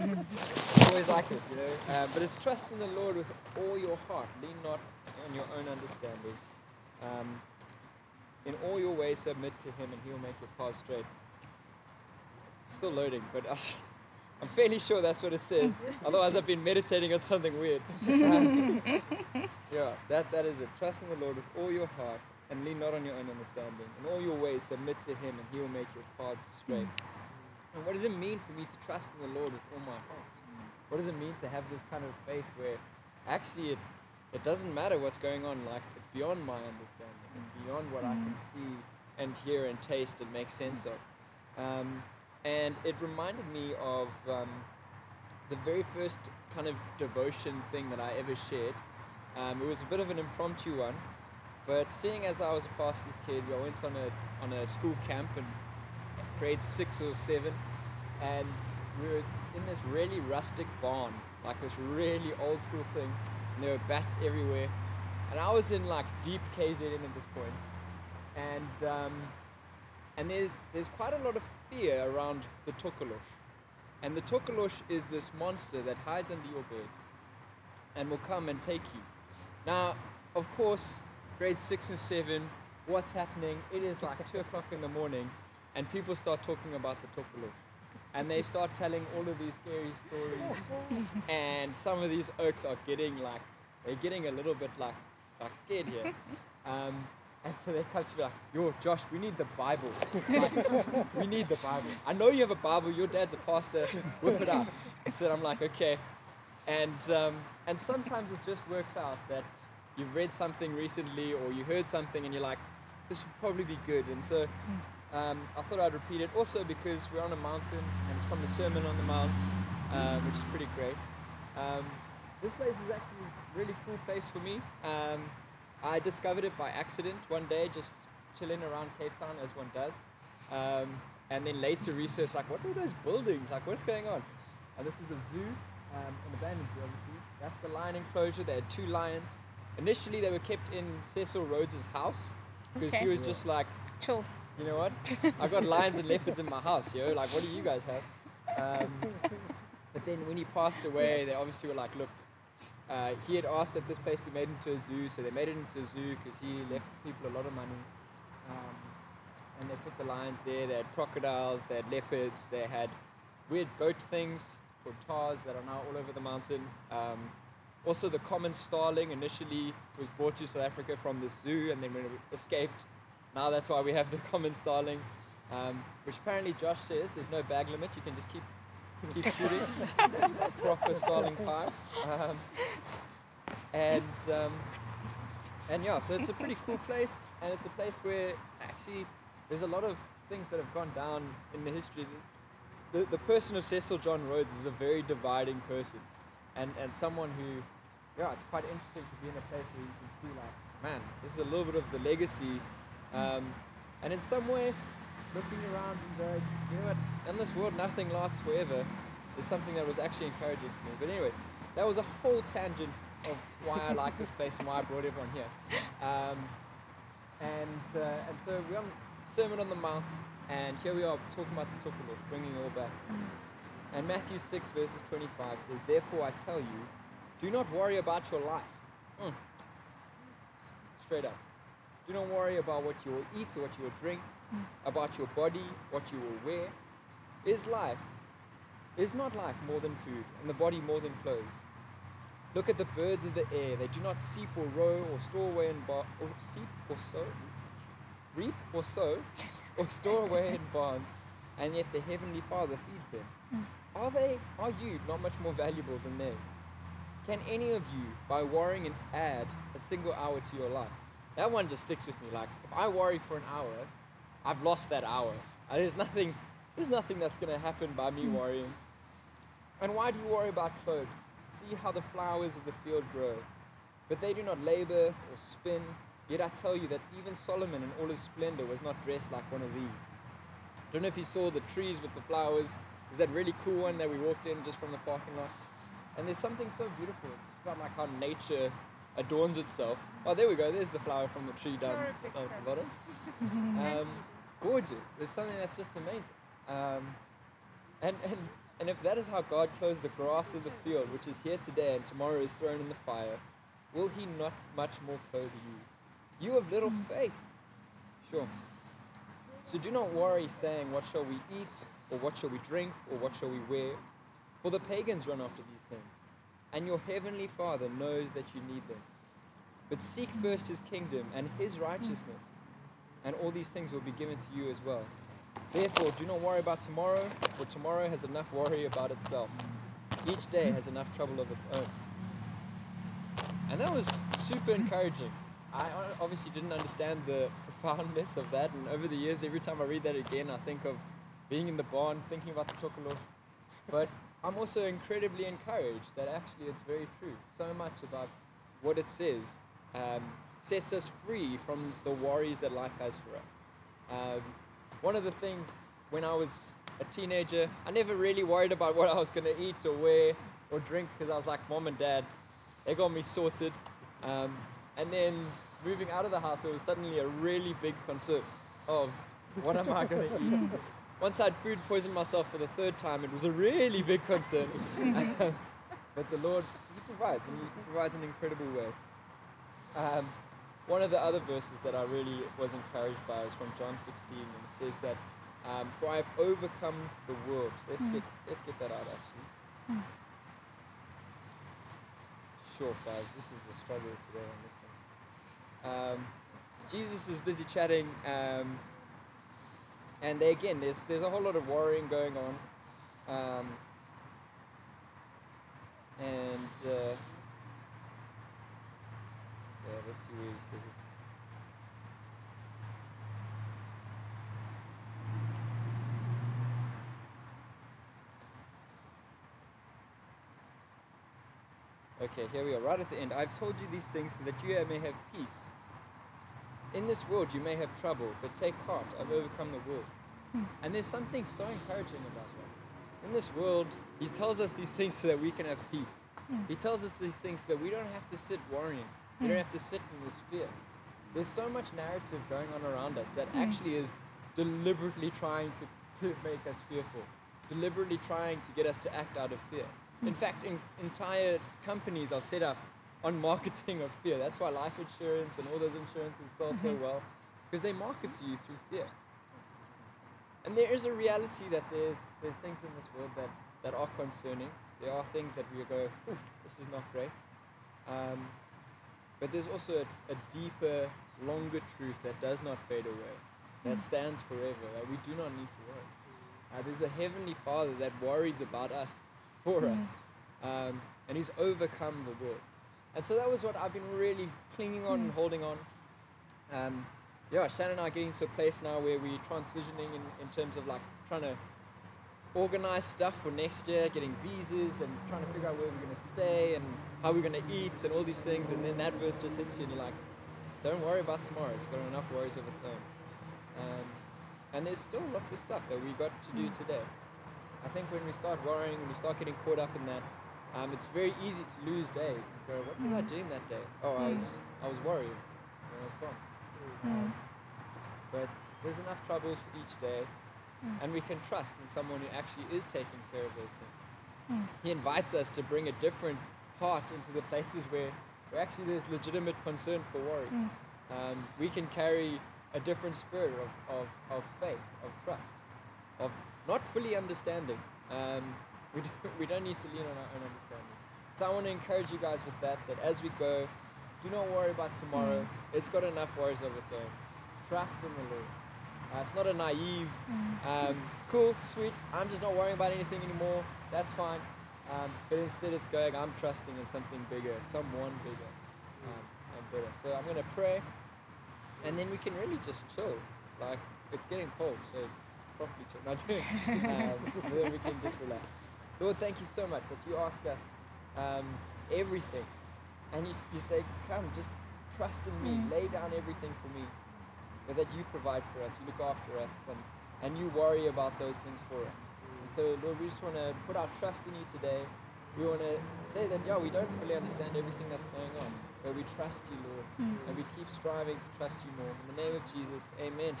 always like this, you know. Um, but it's trust in the Lord with all your heart. Lean not on your own understanding. Um, in all your ways, submit to Him, and He will make your path straight. Still loading, but I sh- I'm fairly sure that's what it says. Otherwise, I've been meditating on something weird. Um, yeah, that, that is it. Trust in the Lord with all your heart and lean not on your own understanding. In all your ways, submit to Him, and He will make your paths straight. And what does it mean for me to trust in the Lord with all my heart? What does it mean to have this kind of faith where actually it, it doesn't matter what's going on, like it's beyond my understanding, it's beyond what I can see and hear and taste and make sense of. Um, and it reminded me of um, the very first kind of devotion thing that I ever shared. Um, it was a bit of an impromptu one, but seeing as I was a pastor's kid, I went on a on a school camp in grade six or seven, and we were in this really rustic barn, like this really old school thing, and there were bats everywhere. And I was in like deep KZN at this point, and um, and there's there's quite a lot of fear around the tokolosh. And the tokolosh is this monster that hides under your bed and will come and take you. Now, of course, grade six and seven, what's happening? It is like two o'clock in the morning, and people start talking about the tokolosh. And they start telling all of these scary stories. and some of these oaks are getting like, they're getting a little bit like, like scared here. Um, and so they come to me like, yo, Josh, we need the Bible. Like, we need the Bible. I know you have a Bible. Your dad's a pastor. Whip it out. So I'm like, okay. And um, and sometimes it just works out that you've read something recently or you heard something and you're like, this would probably be good. And so um, I thought I'd repeat it also because we're on a mountain and it's from the Sermon on the Mount, um, which is pretty great. Um, this place is actually a really cool place for me. Um, I discovered it by accident one day, just chilling around Cape Town as one does. Um, and then later research, like, what were those buildings? Like, what's going on? And this is a zoo, um, an abandoned zoo, obviously. That's the lion enclosure. They had two lions. Initially, they were kept in Cecil Rhodes' house because Okay. he was just like, Chill. You know what? I've got lions and leopards in my house, yo. Like, what do you guys have? Um, but then when he passed away, they obviously were like, look, uh, he had asked that this place be made into a zoo, so they made it into a zoo because he left people a lot of money. Um, and they put the lions there. They had crocodiles, they had leopards, they had weird goat things called tahrs that are now all over the mountain. Um, also, the common starling initially was brought to South Africa from this zoo, and then when it escaped, now that's why we have the common starling, um, which apparently Josh says there's no bag limit. You can just keep keep shooting proper starling pie. Um, and um, and yeah, so it's a pretty cool place, and it's a place where actually there's a lot of things that have gone down in the history. The, the person of Cecil John Rhodes is a very dividing person, and and someone who, yeah, it's quite interesting to be in a place where you can see like, man, this is a little bit of the legacy, um, and in some way, looking around and going, you know what, in this world nothing lasts forever, is something that was actually encouraging for me. But anyways, that was a whole tangent of why I like this place and why I brought everyone here. Um, and uh, and so we're on Sermon on the Mount, and here we are talking about the talk tokolosh, bringing it all back. And Matthew 6 verses 25 says, Therefore I tell you, do not worry about your life. Mm. Straight up. Do not worry about what you will eat or what you will drink, mm. about your body, what you will wear. Is life, is not life more than food, and the body more than clothes? Look at the birds of the air. They do not seep or row or store away in bar- or seep or sow, reap or sow, or store away in barns, and yet the heavenly Father feeds them. Mm. Are they? Are you not much more valuable than they? Can any of you, by worrying, and add a single hour to your life? That one just sticks with me. Like if I worry for an hour, I've lost that hour. Uh, There's nothing. There's nothing that's going to happen by me worrying. And why do you worry about clothes? See how the flowers of the field grow. But they do not labor or spin. Yet I tell you that even Solomon in all his splendor was not dressed like one of these. I Don't know if you saw the trees with the flowers. Is that really cool one that we walked in just from the parking lot? And there's something so beautiful just about like how nature adorns itself. Oh, there we go. There's the flower from the tree down, down at the bottom. Um, gorgeous. There's something that's just amazing. Um, and and and if that is how God clothes the grass of the field, which is here today and tomorrow is thrown in the fire, will He not much more clothe you? You of little faith. Sure. So do not worry, saying, What shall we eat? Or what shall we drink? Or what shall we wear? For the pagans run after these things, and your heavenly Father knows that you need them. But seek first His kingdom and His righteousness, and all these things will be given to you as well. Therefore, do not worry about tomorrow, for tomorrow has enough worry about itself. Each day has enough trouble of its own. And that was super encouraging. I obviously didn't understand the profoundness of that, and over the years, every time I read that again, I think of being in the barn, thinking about the chocolate. But I'm also incredibly encouraged that actually it's very true. So much about what it says um, sets us free from the worries that life has for us. Um, one of the things when I was a teenager, I never really worried about what I was going to eat or wear or drink because I was like, mom and dad, they got me sorted. Um, and then moving out of the house, it was suddenly a really big concern of what am I going to eat? Once I'd food poisoned myself for the third time, it was a really big concern. Um, but the Lord, He provides, and He provides in an incredible way. Um, one of the other verses that I really was encouraged by is from John 16, and it says that, um, "For I have overcome the world." Let's get let's get that out actually. Sure, guys, this is a struggle today on this one. Um, Jesus is busy chatting, um, and again, there's there's a whole lot of worrying going on, um, and uh, yeah, let's see where he says it. Okay, here we are, right at the end. I've told you these things so that you may have peace. In this world you may have trouble, but take heart, I've overcome the world. Hmm. And there's something so encouraging about that. In this world, He tells us these things so that we can have peace. Hmm. He tells us these things so that we don't have to sit worrying. We don't hmm. have to sit in this fear. There's so much narrative going on around us that actually is deliberately trying to, to make us fearful, deliberately trying to get us to act out of fear. In fact, in, entire companies are set up on marketing of fear. That's why life insurance and all those insurances sell so well, because they market to you through fear. And there is a reality that there's there's things in this world that, that are concerning. There are things that we go, "Oof, this is not great. Um, but there's also a, a deeper, longer truth that does not fade away, that stands forever, that we do not need to worry. Uh, there's a heavenly Father that worries about us, for us, um, and He's overcome the world. And so that was what I've been really clinging on and holding on. Um, yeah, Shannon and I are getting to a place now where we're transitioning in, in terms of like trying to organize stuff for next year, getting visas and trying to figure out where we're going to stay and how we're going to eat and all these things. And then that verse just hits you and you're like, don't worry about tomorrow. It's got enough worries of its own. Um, and there's still lots of stuff that we've got to do today. I think when we start worrying, when we start getting caught up in that, um, it's very easy to lose days and go, what was I doing that day? Oh, I was, I was worrying. And I was gone. Um, but there's enough troubles for each day, and we can trust in someone who actually is taking care of those things. He invites us to bring a different heart into the places where, where actually there's legitimate concern for worry. Um, we can carry a different spirit of, of, of faith, of trust, of not fully understanding. Um, we, don't, we don't need to lean on our own understanding. So I want to encourage you guys with that, that as we go, do not worry about tomorrow. It's got enough worries of its own. Trust in the Lord. Uh, it's not a naive, um, cool, sweet, I'm just not worrying about anything anymore. That's fine. Um, but instead, it's going, I'm trusting in something bigger, someone bigger um, and better. So I'm going to pray, and then we can really just chill. Like, it's getting cold, so properly chill. Not doing. um, then we can just relax. Lord, thank you so much that you ask us um, everything. And you, you say, come, just trust in me, lay down everything for me. But that you provide for us, you look after us, and, and you worry about those things for us. And so, Lord, we just want to put our trust in you today. We want to say that, yeah, we don't fully understand everything that's going on, but we trust you, Lord, and we keep striving to trust you more. In the name of Jesus, amen.